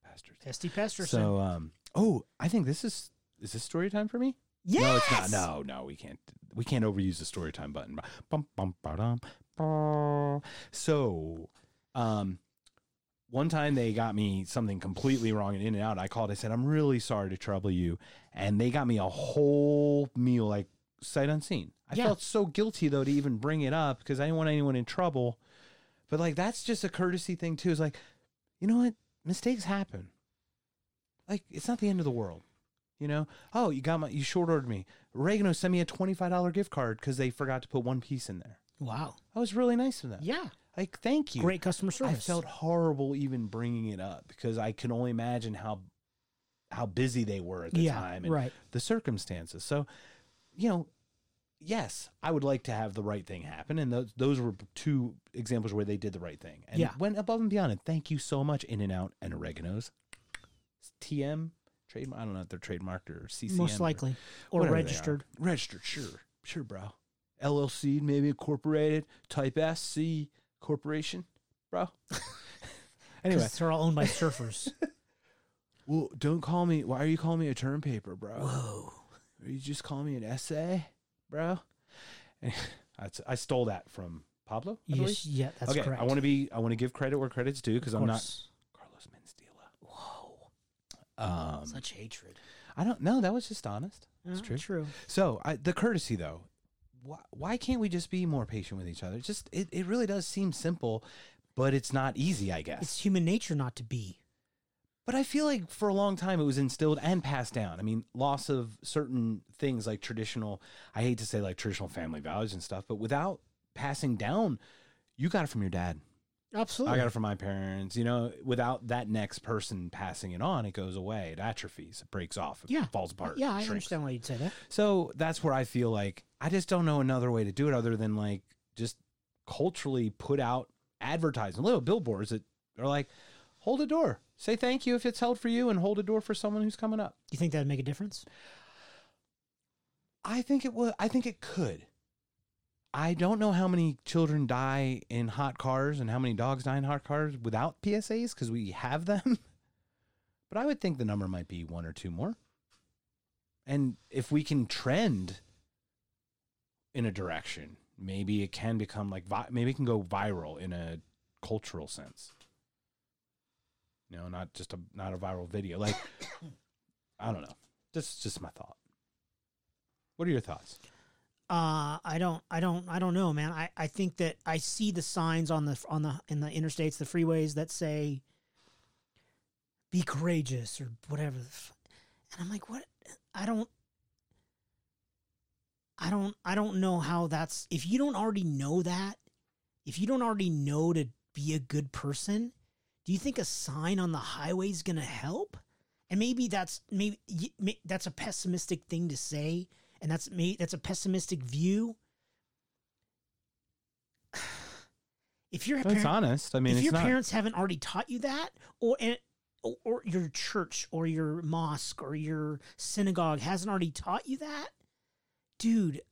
Bastards. Pesty Pesterson. So, um, oh, I think this is is this story time for me? yes! No, it's not. No, no, we can't. We can't overuse the story time button. Bum, bum, ba-dum, ba. So, um, one time they got me something completely wrong in In and Out. I called. I said, "I'm really sorry to trouble you," and they got me a whole meal, like sight unseen. I Yeah. felt so guilty though to even bring it up because I didn't want anyone in trouble. But like that's just a courtesy thing too. Is like, you know what? Mistakes happen. Like it's not the end of the world. You know, oh, you got my, you short ordered me. Oregano sent me a $25 gift card because they forgot to put one piece in there. Wow. That was really nice of them. Yeah. Like, thank you. Great customer service. I felt horrible even bringing it up because I can only imagine how how busy they were at the yeah. time and Right. the circumstances. So, you know, yes, I would like to have the right thing happen, and those those were two examples where they did the right thing and Yeah. went above and beyond. And thank you so much, In and Out and Oregano's. TM trademark. I don't know if they're trademarked or CC. Most likely. Or are. registered. Registered, sure, sure, bro. LLC, maybe incorporated. Type SC Corporation, bro. [laughs] anyway, they're all owned by surfers. [laughs] well, don't call me. Why are you calling me a term paper, bro? Whoa. Are you just calling me an essay, bro? [laughs] That's, I stole that from Pablo. I. Yes, yeah, that's okay, correct. I want to be. I want to give credit where credit's due because I'm not. Carlos Mencia. Whoa. Um, Such hatred. I don't know. That was just honest. It's Uh, true. True. So I, the courtesy, though, why, why can't we just be more patient with each other? It's Just it, it really does seem simple, but it's not easy, I guess. It's human nature not to be. but I feel like for a long time it was instilled and passed down. I mean, loss of certain things like traditional. I hate to say like traditional family values and stuff, but without passing down, you got it from your dad. Absolutely. I got it from my parents. You know, without that next person passing it on, it goes away. It atrophies. It breaks off. It Yeah. falls apart. Yeah, I shrinks. understand why you'd say that. So that's where I feel like I just don't know another way to do it other than like just culturally put out advertising, little billboards that are like, hold a door, say thank you if it's held for you, and hold a door for someone who's coming up. You think that'd make a difference? I think it would. I think it could. I don't know how many children die in hot cars and how many dogs die in hot cars without PSAs because we have them. [laughs] but I would think the number might be one or two more. And if we can trend in a direction, maybe it can become like maybe it can go viral in a cultural sense. You know, not just a not a viral video. Like [coughs] I don't know. That's just my thought. What are your thoughts? Uh, I don't, I don't, I don't know, man. I, I think that I see the signs on the on the in the interstates, the freeways that say "Be courageous" or whatever, and I'm like, what? I don't, I don't, I don't know how that's. If you don't already know that, if you don't already know to be a good person, do you think a sign on the highway is gonna help? And maybe that's maybe that's a pessimistic thing to say and that's me that's a pessimistic view [sighs] if your That's parent, honest. I mean, if your not. parents haven't already taught you that or and or, or your church or your mosque or your synagogue hasn't already taught you that dude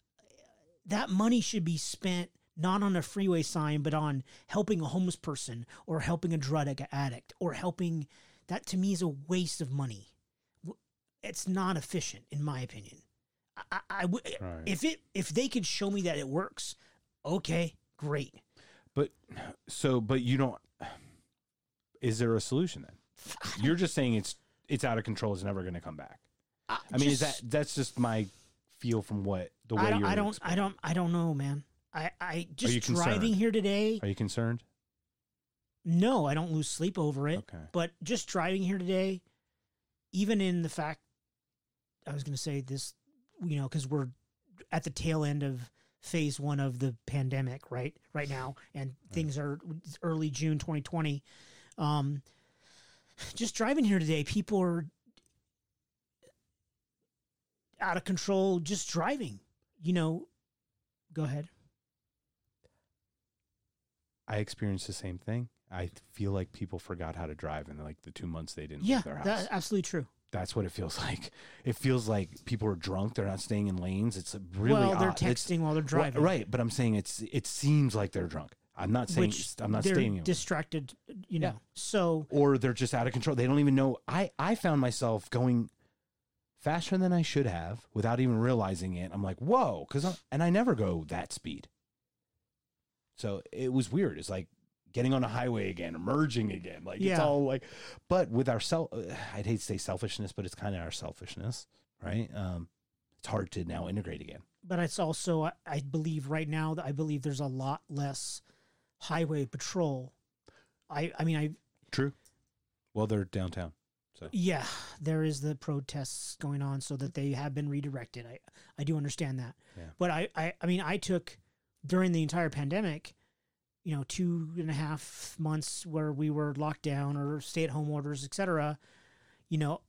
that money should be spent not on a freeway sign but on helping a homeless person or helping a drug addict or helping that to me is a waste of money it's not efficient in my opinion I, I, would Right. if it if they could show me that it works okay great But so, but you don't. Is there a solution then? [sighs] You're just saying it's it's out of control. It's never going to come back. I, I mean, is that that's just my feel from what the way I don't, you're. I don't, I don't, I don't know, man. I, I just driving concerned? here today. Are you concerned? No, I don't lose sleep over it. Okay. But just driving here today, even in the fact, I was going to say this, you know, because we're at the tail end of phase one of the pandemic, right? Right now, and things are early June 2020. Um, just driving here today, people are out of control. Just driving, you know. Go ahead. I experienced the same thing. I feel like people forgot how to drive in like the two months they didn't Yeah, leave their house. that's absolutely true. That's what it feels [laughs] like. It feels like people are drunk. They're not staying in lanes. It's really well, they're odd. It's- texting while they're Well, driving. right, but I'm saying it's it seems like they're drunk. I'm not saying which I'm not it. distracted, you know. Yeah. So or they're just out of control. They don't even know. I I found myself going faster than I should have without even realizing it. I'm like, whoa, because and I never go that speed. So it was weird. It's like getting on a highway again, merging again. Like it's all like, but with our self, I'd hate to say selfishness, but it's kind of our selfishness, right? Um, it's hard to now integrate again. but it's also I, I believe right now that I believe there's a lot less highway patrol. I I mean I True. Well, they're downtown. So. yeah, there is the protests going on so that they have been redirected. I I do understand that. Yeah. But I, I I mean I took during the entire pandemic, you know, two and a half months where we were locked down or stay at home orders, etc. You know,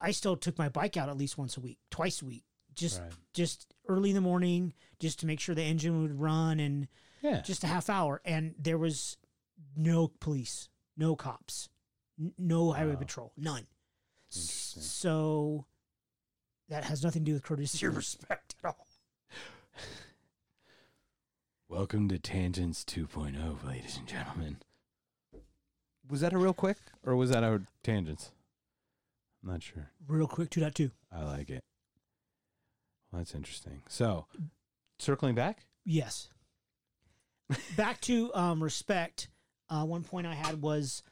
I still took my bike out at least once a week, twice a week, just Right. just early in the morning, just to make sure the engine would run and Yeah. just a half hour. And there was no police, no cops, n- no highway Wow. patrol, none. So that has nothing to do with courtesy [laughs] or respect at all. Welcome to Tangents 2.0, ladies and gentlemen. Was that a real quick or was that a tangents? I'm not sure. Real quick, 2.2. I like it. Well, that's interesting. So, circling back, Yes. Back to um, respect. Uh, one point I had was,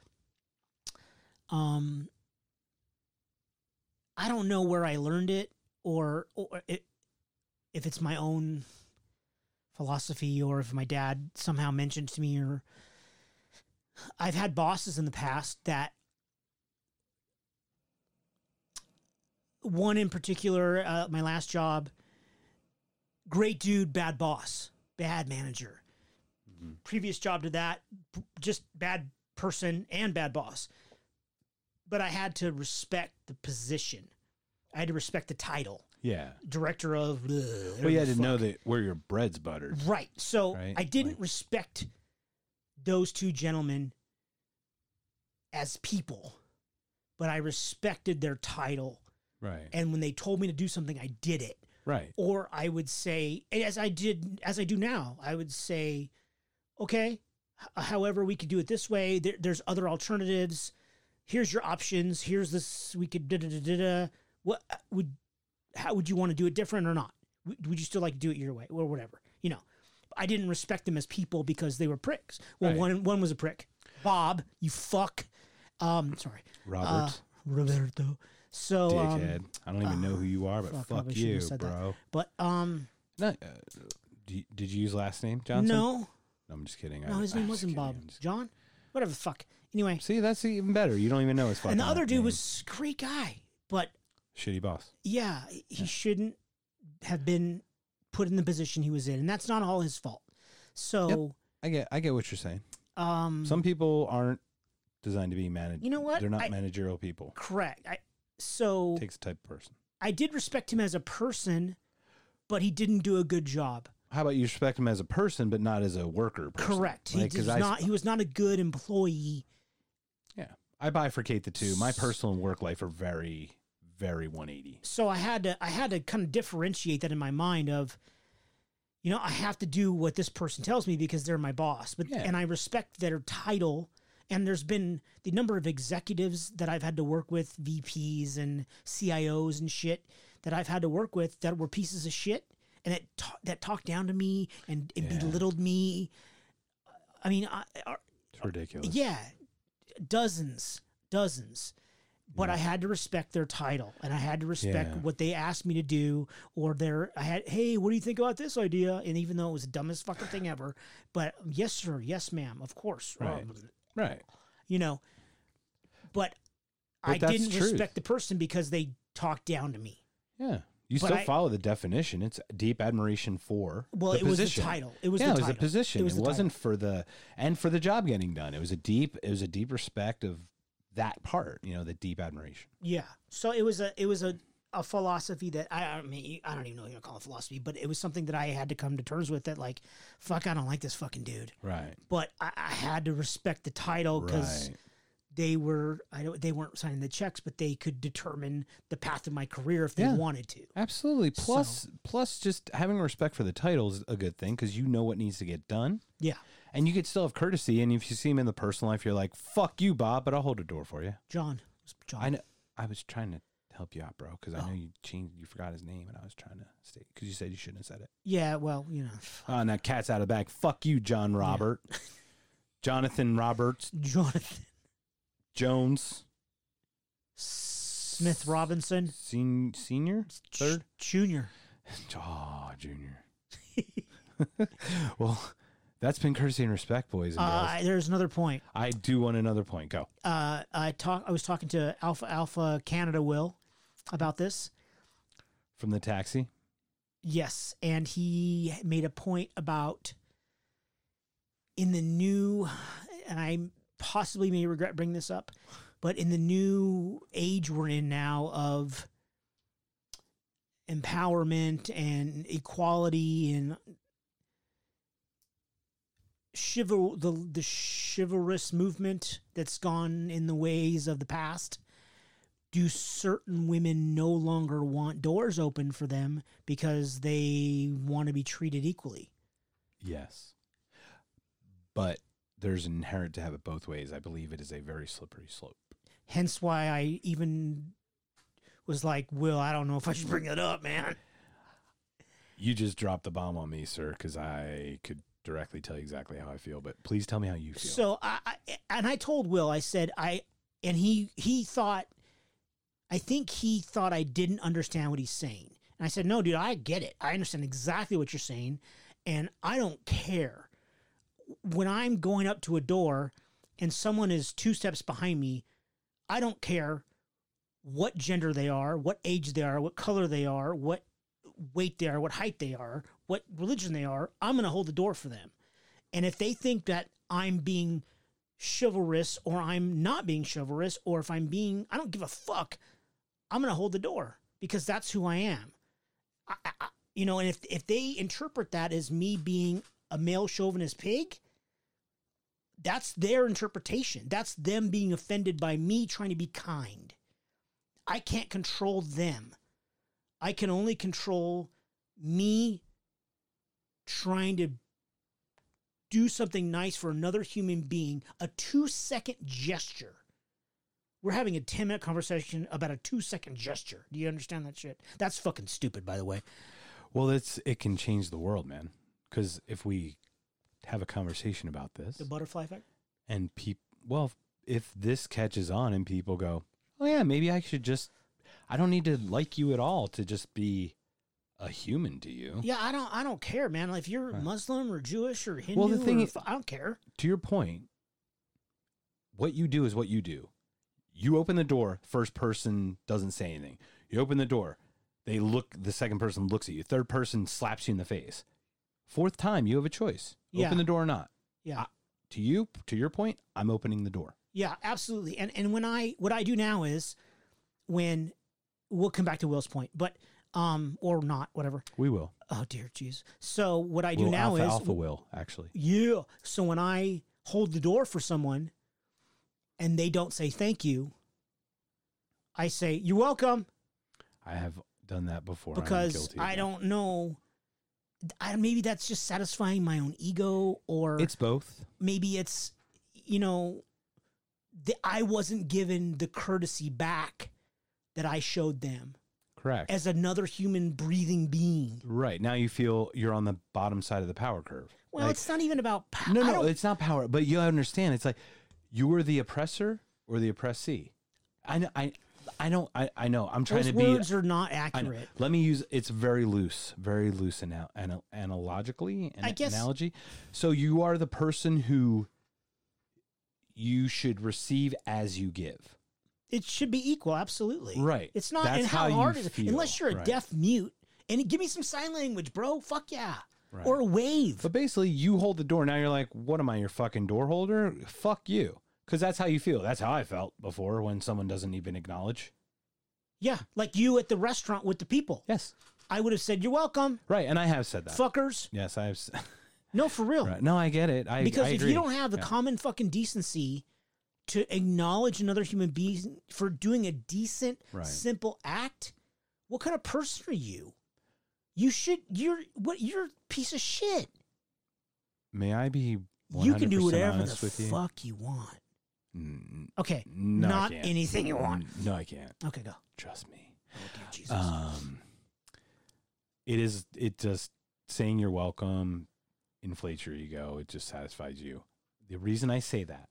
um, I don't know where I learned it or, or it, if it's my own philosophy or if my dad somehow mentioned to me or I've had bosses in the past that one in particular, uh, my last job, great dude, bad boss, bad manager. Previous job to that, just bad person and bad boss. But I had to respect the position. I had to respect the title, yeah. director of. Blah, Well, you had to know that where your bread's buttered. Right. So Right? I didn't Like- respect those two gentlemen as people, but I respected their title. Right. And when they told me to do something, I did it. Right. Or I would say, as I did, as I do now, I would say, okay, however, we could do it this way. There, there's other alternatives. Here's your options. Here's this. We could da da da da. da. What uh, would? How would you want to do it different or not? Would you still like to do it your way or whatever? You know, I didn't respect them as people because they were pricks. Well, Right. one one was a prick. Bob, you fuck. Um, sorry, Robert. uh, Roberto. So, um, Dickhead. I don't even know who you are, but fuck, fuck, you, said that. bro. but um, No, uh, you- did you use last name Johnson? no, I'm just kidding. no, I- his I'm name wasn't. Bob. John, whatever the fuck. Anyway, See, that's even better. You don't even know his fucking and the other dude name. was great guy, but shitty boss. yeah, he Yeah. shouldn't have been put in the position he was in, and that's not all his fault. So, I get, I get what you're saying. um, Some people aren't designed to be managed. you know what? They're not I- managerial people. correct. I so takes a type of person. I did respect him as a person, but he didn't do a good job. How about you respect him as a person, but not as a worker? Person? Correct. He Like, 'cause was I, not. He was not a good employee. Yeah, I bifurcate the two. My personal and work life are very, very 180. So I had to. I had to kind of differentiate that in my mind of, you know, I have to do what this person tells me because they're my boss. But Yeah. and I respect their title. And there's been the number of executives that I've had to work with, VPs and CIOs and shit that I've had to work with that were pieces of shit and that ta- that talked down to me and, and Yeah. belittled me. I mean, I, I, It's ridiculous. yeah, dozens, dozens. But I had to respect their title, and I had to respect Yeah. what they asked me to do, or their. I had, hey, what do you think about this idea? And even though it was the dumbest fucking thing ever, but yes, sir, yes, ma'am, of course, Right. Right. you know. But, But I didn't truth. respect the person because they talked down to me. Yeah. You But still I- follow the definition. It's deep admiration for Well, it was the title. It was yeah, the it was the position. It was wasn't for the and for the job getting done. It was a deep. It was a deep respect of that part. You know, the deep admiration. Yeah. So it was a it was a, a philosophy that I I mean I don't even know if you call it philosophy, but it was something that I had to come to terms with that like fuck I don't like this fucking dude, Right. but I, I had to respect the title because Right. they were I don't they weren't signing the checks, but they could determine the path of my career if they Yeah. wanted to. Absolutely. Plus, plus, just having respect for the title is a good thing because you know what needs to get done, Yeah. And you could still have courtesy. And if you see him in the personal life, you're like, "Fuck you, Bob," but I'll hold a door for you. John. John. I know. I was trying to help you out, bro, because I Oh. know you changed. You forgot his name, and I was trying to state because you said you shouldn't have said it. Yeah, well, you know, Oh, and that cat's out of the bag. Fuck you, John Robert, [laughs] Jonathan Roberts Jonathan Jones, Smith Robinson sen- senior, third. Junior. [laughs] Oh, junior. [laughs] well, that's been courtesy and respect, boys and girls. Uh, there's another point. I do want another point. Go. uh, I talk. I was talking to Alpha Alpha Canada Will about this. From the taxi. Yes, and he made a point about in the new, and I possibly may regret bringing this up, but in the new age we're in now of empowerment and equality and chival the the chivalrous movement that's gone in the ways of the past do certain women no longer want doors open for them because they want to be treated equally Yes. But there's inherent to have it both ways. I believe it is a very slippery slope. hence why i even was like will i don't know if i should bring it up man You just dropped the bomb on me, sir, because I could directly tell you exactly how I feel. But please tell me how you feel. So I, I and I told Will, I said I, and he he thought, I think he thought I didn't understand what he's saying, and I said, no, dude, I get it. I understand exactly what you're saying, and I don't care when I'm going up to a door and someone is two steps behind me. I don't care what gender they are, what age they are, what color they are, what weight they are, what height they are, what religion they are. I'm going to hold the door for them. And if they think that I'm being chivalrous or I'm not being chivalrous or if I'm being, I don't give a fuck, I'm going to hold the door because that's who I am. I, I, you know, and if, if they interpret that as me being a male chauvinist pig, that's their interpretation. That's them being offended by me trying to be kind. I can't control them. I can only control me trying to do something nice for another human being, a two second gesture. We're having a 10 minute conversation about a two second gesture. Do you understand that shit? That's fucking stupid, by the way. well, it's it can change the world, man. Because if we have a conversation about this, The butterfly effect? and people, well, if this catches on and people go, oh yeah, maybe I should just I don't need to like you at all to just be a human to you. Yeah, I don't I don't care, man. Like, if you're Right. Muslim or Jewish or Hindu, Well, the thing or, is- I don't care. To your point, what you do is what you do. You open the door, first person doesn't say anything. You open the door, they look, the second person looks at you, third person slaps you in the face. Fourth time, you have a choice. Yeah. Open the door or not. Yeah. I- to you, to your point, I'm opening the door. Yeah, absolutely. And and when I what I do now is when we'll come back to Will's point, but um or not, whatever. We will. Oh dear jeez. So what I do Will now alpha, is alpha will actually. yeah. So when I hold the door for someone and they don't say thank you, I say you're welcome I have done that before. Because I don't know. I, maybe that's just satisfying my own ego, or It's both. maybe it's you know the, i wasn't given the courtesy back that i showed them Correct. as another human breathing being right now, you feel you're on the bottom side of the power curve. well Like- it's not even about power No, no, it's not power. But you understand, it's like you were the oppressor or the oppressee. I know. I, I know. I, I know. I'm trying those to be. words are not accurate Let me use. It's very loose, very loose anal- anal- analogically, an I guess- analogy. So you are the person who you should receive as you give. It should be equal absolutely Right. it's not That's and how, how you hard is it feel, unless you're a right. deaf mute and give me some sign language bro fuck yeah Right. or a wave But basically, you hold the door. Now you're like, what am I, your fucking door holder? Fuck you. Because that's how you feel. That's how I felt before when someone doesn't even acknowledge. yeah like you at the restaurant with the people Yes. i would have said you're welcome Right. And I have said that. fuckers Yes, I have. [laughs] no for real Right. No, I get it. I because I if you don't have the Yeah. common fucking decency to acknowledge another human being for doing a decent Right. simple act what kind of person are you you should you're what you're a piece of shit may I be, 100% you can do whatever the with you? fuck you want Mm, okay No, not anything you want Mm, No, I can't. okay go Trust me. jesus Um, it is. It just saying you're welcome inflates your ego. It just satisfies you. The reason I say that,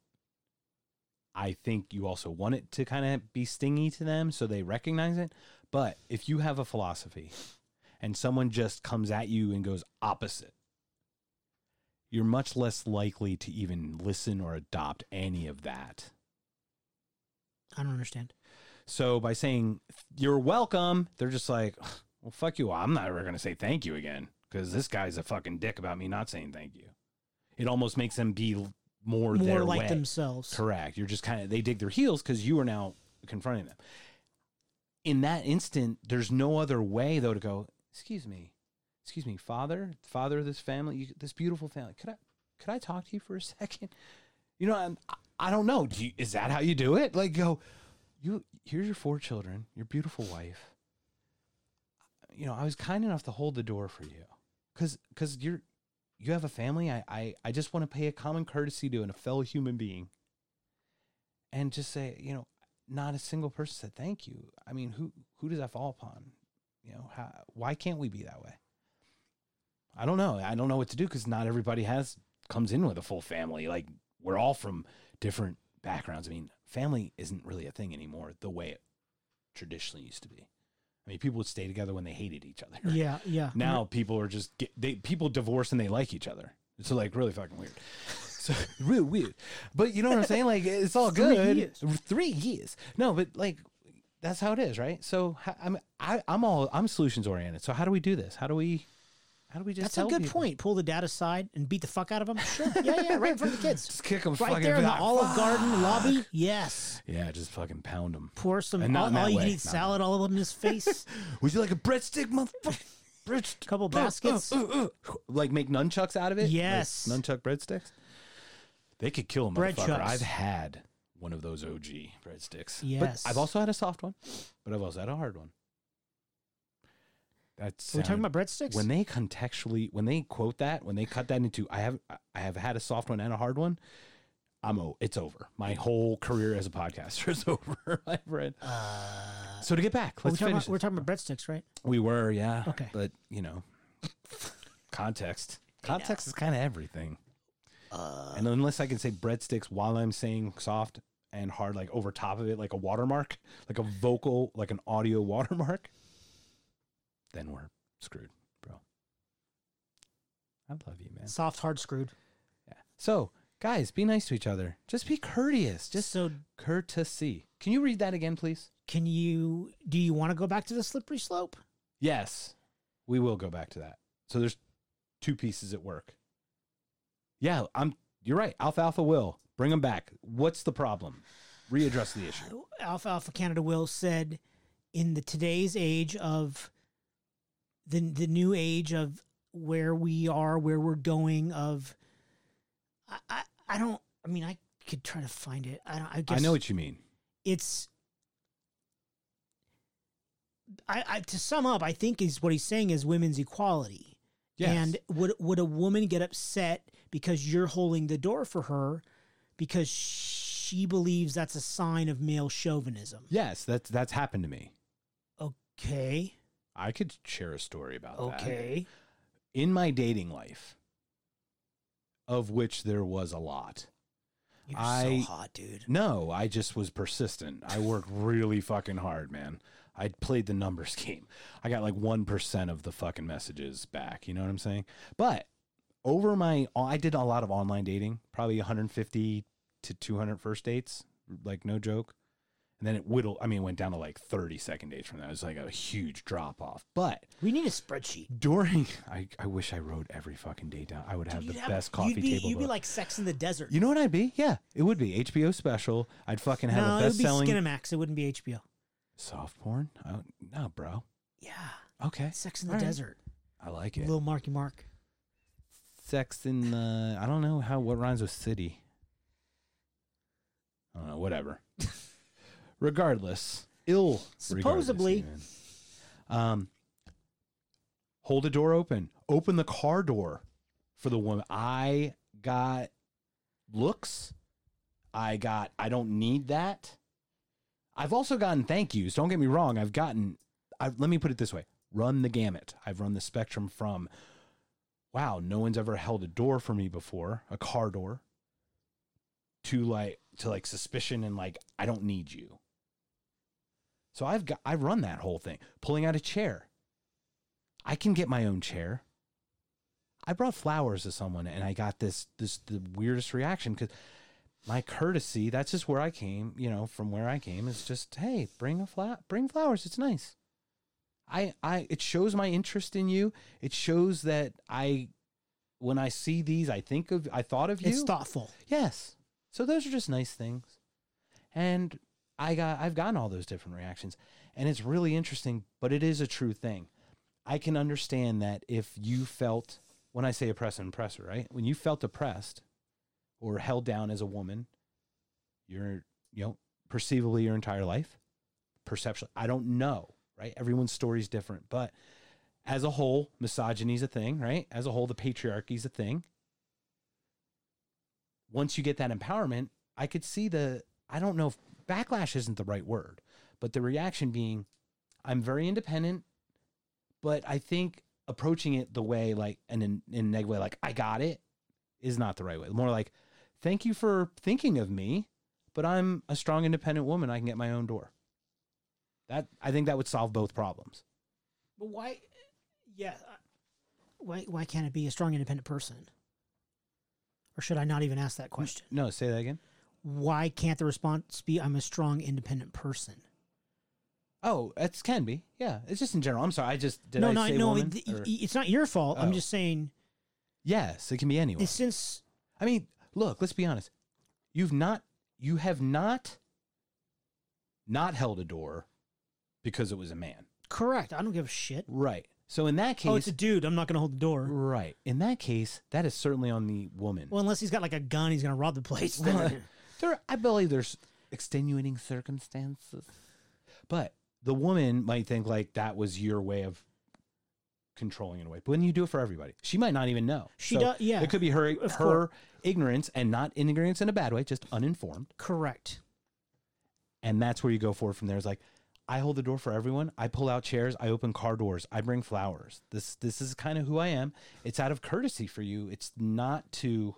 I think you also want it to kind of be stingy to them so they recognize it. But if you have a philosophy and someone just comes at you and goes opposite, you're much less likely to even listen or adopt any of that. i don't understand So by saying you're welcome, they're just like, well, fuck you. I'm not ever going to say thank you again because this guy's a fucking dick about me not saying thank you. It almost makes them be more, more their like way. themselves Correct. You're just kind of, they dig their heels because you are now confronting them. In that instant, there's no other way though to go, excuse me, excuse me, father, father of this family, you, this beautiful family. Could I, could I talk to you for a [laughs] second? You know, I'm, I- I don't know. Do you, is that how you do it? Like go, you, here's your four children, your beautiful wife. You know, I was kind enough to hold the door for you because, because you're, you have a family. I, I, I just want to pay a common courtesy to a fellow human being and just say, you know, not a single person said thank you. I mean, who who does that fall upon? You know, how, why can't we be that way? I don't know. I don't know what to do because not everybody has comes in with a full family. Like we're all from different backgrounds. I mean, family isn't really a thing anymore the way it traditionally used to be. I mean, people would stay together when they hated each other. yeah yeah Now people are just get, they people divorce and they like each other. It's like really fucking weird. So [laughs] really weird. But you know what I'm saying? Like it's all [laughs] Three good. years. Three years. No, but like that's how it is, right? So I'm I, I'm all I'm solutions oriented. So how do we do this? How do we how do we just that's a good people? point pull the dad aside and beat the fuck out of him sure [laughs] yeah yeah right in front of the kids Just kick them right there in the olive garden lobby yes Yeah, just fucking pound them. pour some And not all, all you can eat salad all in his face [laughs] Would you like a breadstick, motherfucker? [laughs] Breadstick. couple Uh, baskets uh, uh, uh. Like make nunchucks out of it? Like Yes. nunchuck breadsticks? They could kill a Bread motherfucker. chucks. I've had one of those OG breadsticks. Yes. But I've also had a soft one, but I've also had a hard one. That's we talking about breadsticks? when they contextually when they quote that when they cut that into I have I have had a soft one and a hard one. I'm o- it's over. My whole career as a podcaster is [laughs] over. I've read. uh, So to get back, we're, let's talking finish. about, we're talking about breadsticks, right? We were, yeah. Okay. But, you know, context. Context is kind of everything. Uh, And unless I can say breadsticks while I'm saying soft and hard, like over top of it, like a watermark, like a vocal, like an audio [laughs] watermark, then we're screwed, bro. I love you, man. Soft, hard screwed. Yeah. So, guys, be nice to each other. Just be courteous. Just so courtesy. Can you read that again, please? can you do you want to go back to the slippery slope? Yes, we will go back to that. So there's two pieces at work. Yeah, I'm. You're right. Alfalfa will bring them back. What's the problem? Readdress the issue. Alpha Alpha Canada Will said in the today's age of the the new age of where we are, where we're going. Of I I, I don't. I mean, I could try to find it. I don't. I guess I know what you mean. it's. I, I to sum up, I think is what he's saying is women's equality. Yes. And would would a woman get upset because you're holding the door for her because she believes that's a sign of male chauvinism? yes, that's that's happened to me. Okay. I could share a story about that. Okay. In my dating life, of which there was a lot. You're I- so hot, dude. No, I just was persistent. I worked really fucking hard, man. I played the numbers [laughs] game. I got like 1% of the fucking messages back. You know what I'm saying? But over my, I did a lot of online dating, probably 150 to 200 first dates, like no joke. And then it whittled, I mean, it went down to like 30 second days from that. It was like a huge drop off. But We need a spreadsheet. during, I, I wish I wrote every fucking date down. I would have You'd the best coffee you'd be, table. You'd be book. like Sex in the Desert. you know what I'd be? Yeah, it would be HBO special. I'd fucking have a best selling. no, a it would best be selling Skinamax. It wouldn't be HBO. Soft porn? Oh, no, bro. Yeah. Okay. Sex in the All right. Desert. I like it. Little Marky Mark. Sex in the. I don't know how what rhymes with city. I don't know. Whatever. [laughs] Regardless, ill. Supposedly- regardless, um, hold the door open. Open the car door for the woman. I got looks. I got. I don't need that. I've also gotten thank yous. Don't get me wrong. I've gotten. I, let me put it this way: run the gamut. I've run the spectrum from, wow, no one's ever held a door for me before, a car door, to like to like suspicion and like I don't need you. So I've got I've run that whole thing. Pulling out a chair. I can get my own chair. I brought flowers to someone and I got this this the weirdest reaction because my courtesy, that's just where I came, you know, from where I came is just, hey, bring a fla- bring flowers. It's nice. I I it shows my interest in you. It shows that I when I see these, I think of I thought of you. It's thoughtful. Yes. So those are just nice things. And I got I've gotten all those different reactions and it's really interesting, but it is a true thing. I can understand that if you felt when I say oppress and oppressor, right? When you felt oppressed or held down as a woman, you're you know, perceivably your entire life, perception I don't know, right? Everyone's story is different, but as a whole, misogyny is a thing, right? As a whole, the patriarchy is a thing once you get that empowerment, I could see the I don't know if backlash isn't the right word, but the reaction being I'm very independent, but I think approaching it the way like and in, in a negative way, like I got it, is not the right way. More like, thank you for thinking of me, but I'm a strong independent woman. I can get my own door. That I think that would solve both problems. But why? Yeah. Why? Why can't it be a strong, independent person? Or should I not even ask that question? No, say that again. Why can't the response be "I'm a strong, independent person"? Oh, it can be. Yeah, it's just in general. I'm sorry. I just did no, I no, say no. woman, it- it's not your fault. I'm Oh. just saying. Yes, it can be anyone. Since I mean, look, let's be honest. You've not you have not not held a door because it was a man. correct, I don't give a shit. Right. So in that case oh, it's a dude. I'm not going to hold the door. right. In that case, that is certainly on the woman. Well, unless he's got like a gun, he's going to rob the place. [laughs] Well, [laughs] there I believe there's extenuating circumstances. But the woman might think like that was your way of controlling in a way. But when you do it for everybody, she might not even know. She So does- yeah, It could be her of her ignorance and not ignorance in a bad way, just uninformed. correct. And that's where you go forward from there. Is like, I hold the door for everyone. I pull out chairs. I open car doors. I bring flowers. This this is kind of who I am. It's out of courtesy for you. It's not to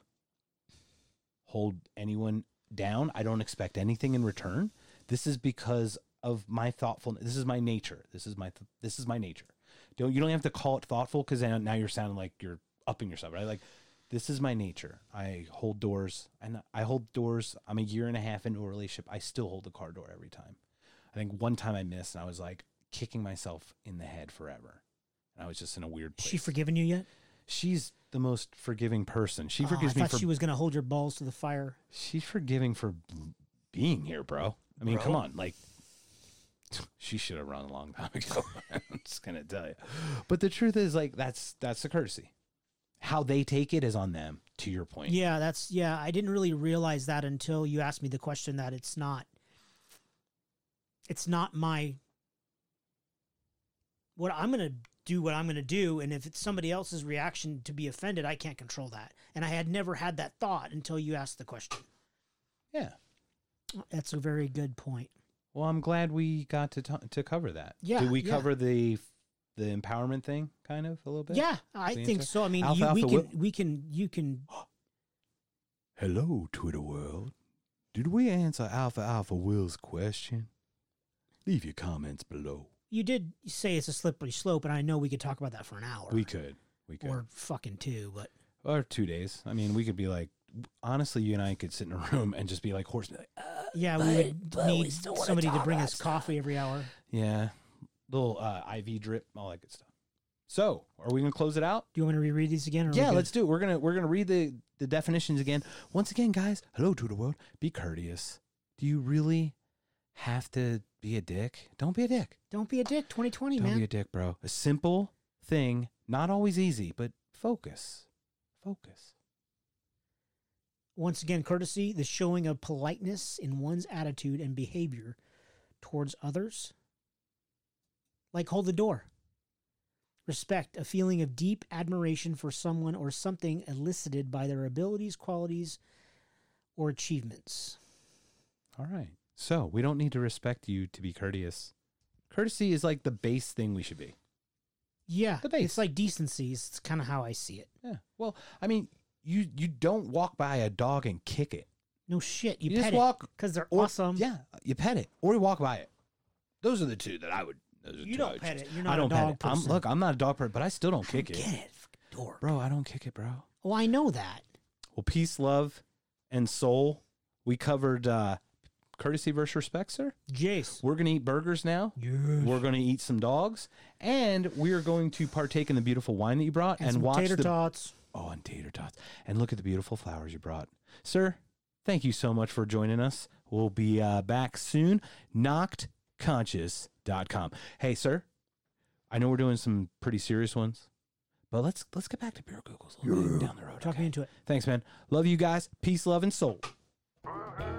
hold anyone down, I don't expect anything in return. This is because of my thoughtfulness. This is my nature. This is my th- this is my nature. Don't you don't have to call it thoughtful because now you're sounding like you're upping yourself, right? Like this is my nature. I hold doors, and I hold doors. I'm a year and a half into a relationship. I still hold the car door every time. I think one time I missed, and I was like kicking myself in the head forever. And I was just in a weird place. She forgiven you yet? She's the most forgiving person. She Oh, I forgives me thought for. she was going to hold your balls to the fire. she's forgiving for being here, bro. I mean, Bro? come on, like. She should have run a long time [laughs] ago. I'm just gonna tell you, but the truth is, like, that's that's the courtesy. How they take it is on them. To your point, Yeah, that's yeah. I didn't really realize that until you asked me the question that it's not. It's not my. What I'm gonna do, what I'm gonna do, and if it's somebody else's reaction to be offended, I can't control that. And I had never had that thought until you asked the question. yeah. That's a very good point. Well, I'm glad we got to ta- to cover that. Yeah, Did we yeah. cover the the empowerment thing, kind of a little bit? Yeah, I think answer? so. I mean, you, Alfalfa we can, Will- we can, you can. Hello, Twitter world. Did we answer Alpha Alpha Will's question? Leave your comments below. You did say it's a slippery slope, and I know we could talk about that for an hour. We could. We could. Or, fucking two, but Or two days. I mean, we could be like, honestly, you and I could sit in a room and just be like horse. Like, uh, yeah, we would need somebody to bring us coffee every hour. yeah, little uh, IV drip, all that good stuff. So, are we gonna close it out? Do you want me to reread these again? Or Yeah, let's do it. We're gonna we're gonna read the the definitions again. Once again, guys. Hello to the world. Be courteous. Do you really have to be a dick? Don't be a dick. Don't be a dick. 2020, Don't man. be a dick, bro. A simple thing, not always easy, but focus. Focus. Once again, courtesy, the showing of politeness in one's attitude and behavior towards others. Like hold the door. Respect, a feeling of deep admiration for someone or something elicited by their abilities, qualities, or achievements. All right. So we don't need to respect you to be courteous. Courtesy is like the base thing we should be. Yeah, The base. it's like decency. It's kind of how I see it. Yeah. Well, I mean, you you don't walk by a dog and kick it. No shit, you, You, pet just it walk because they're or, awesome. Yeah, you pet it or you walk by it. Those are the two that I would. You don't I pet it. You're not I don't a dog pet it. I'm, person. look, I'm not a dog person, but I still don't kick Get it, it, fucking door. bro. I don't kick it, bro. Oh, I know that. Well, peace, love, and soul. We covered uh, courtesy versus respect, sir. Jace. We're gonna eat burgers now. Yes. We're going to eat some dogs, and we are going to partake in the beautiful wine that you brought and, and, some watch tater the tots. oh, and tater tots, and look at the beautiful flowers you brought, sir. Thank you so much for joining us. We'll be uh, back soon. Knockedconscious.com. Hey, sir. I know we're doing some pretty serious ones, but let's let's get back to beer googles a little bit down the road. Talk okay? me into it. Thanks, man. Love you guys. Peace, love, and soul. Bye.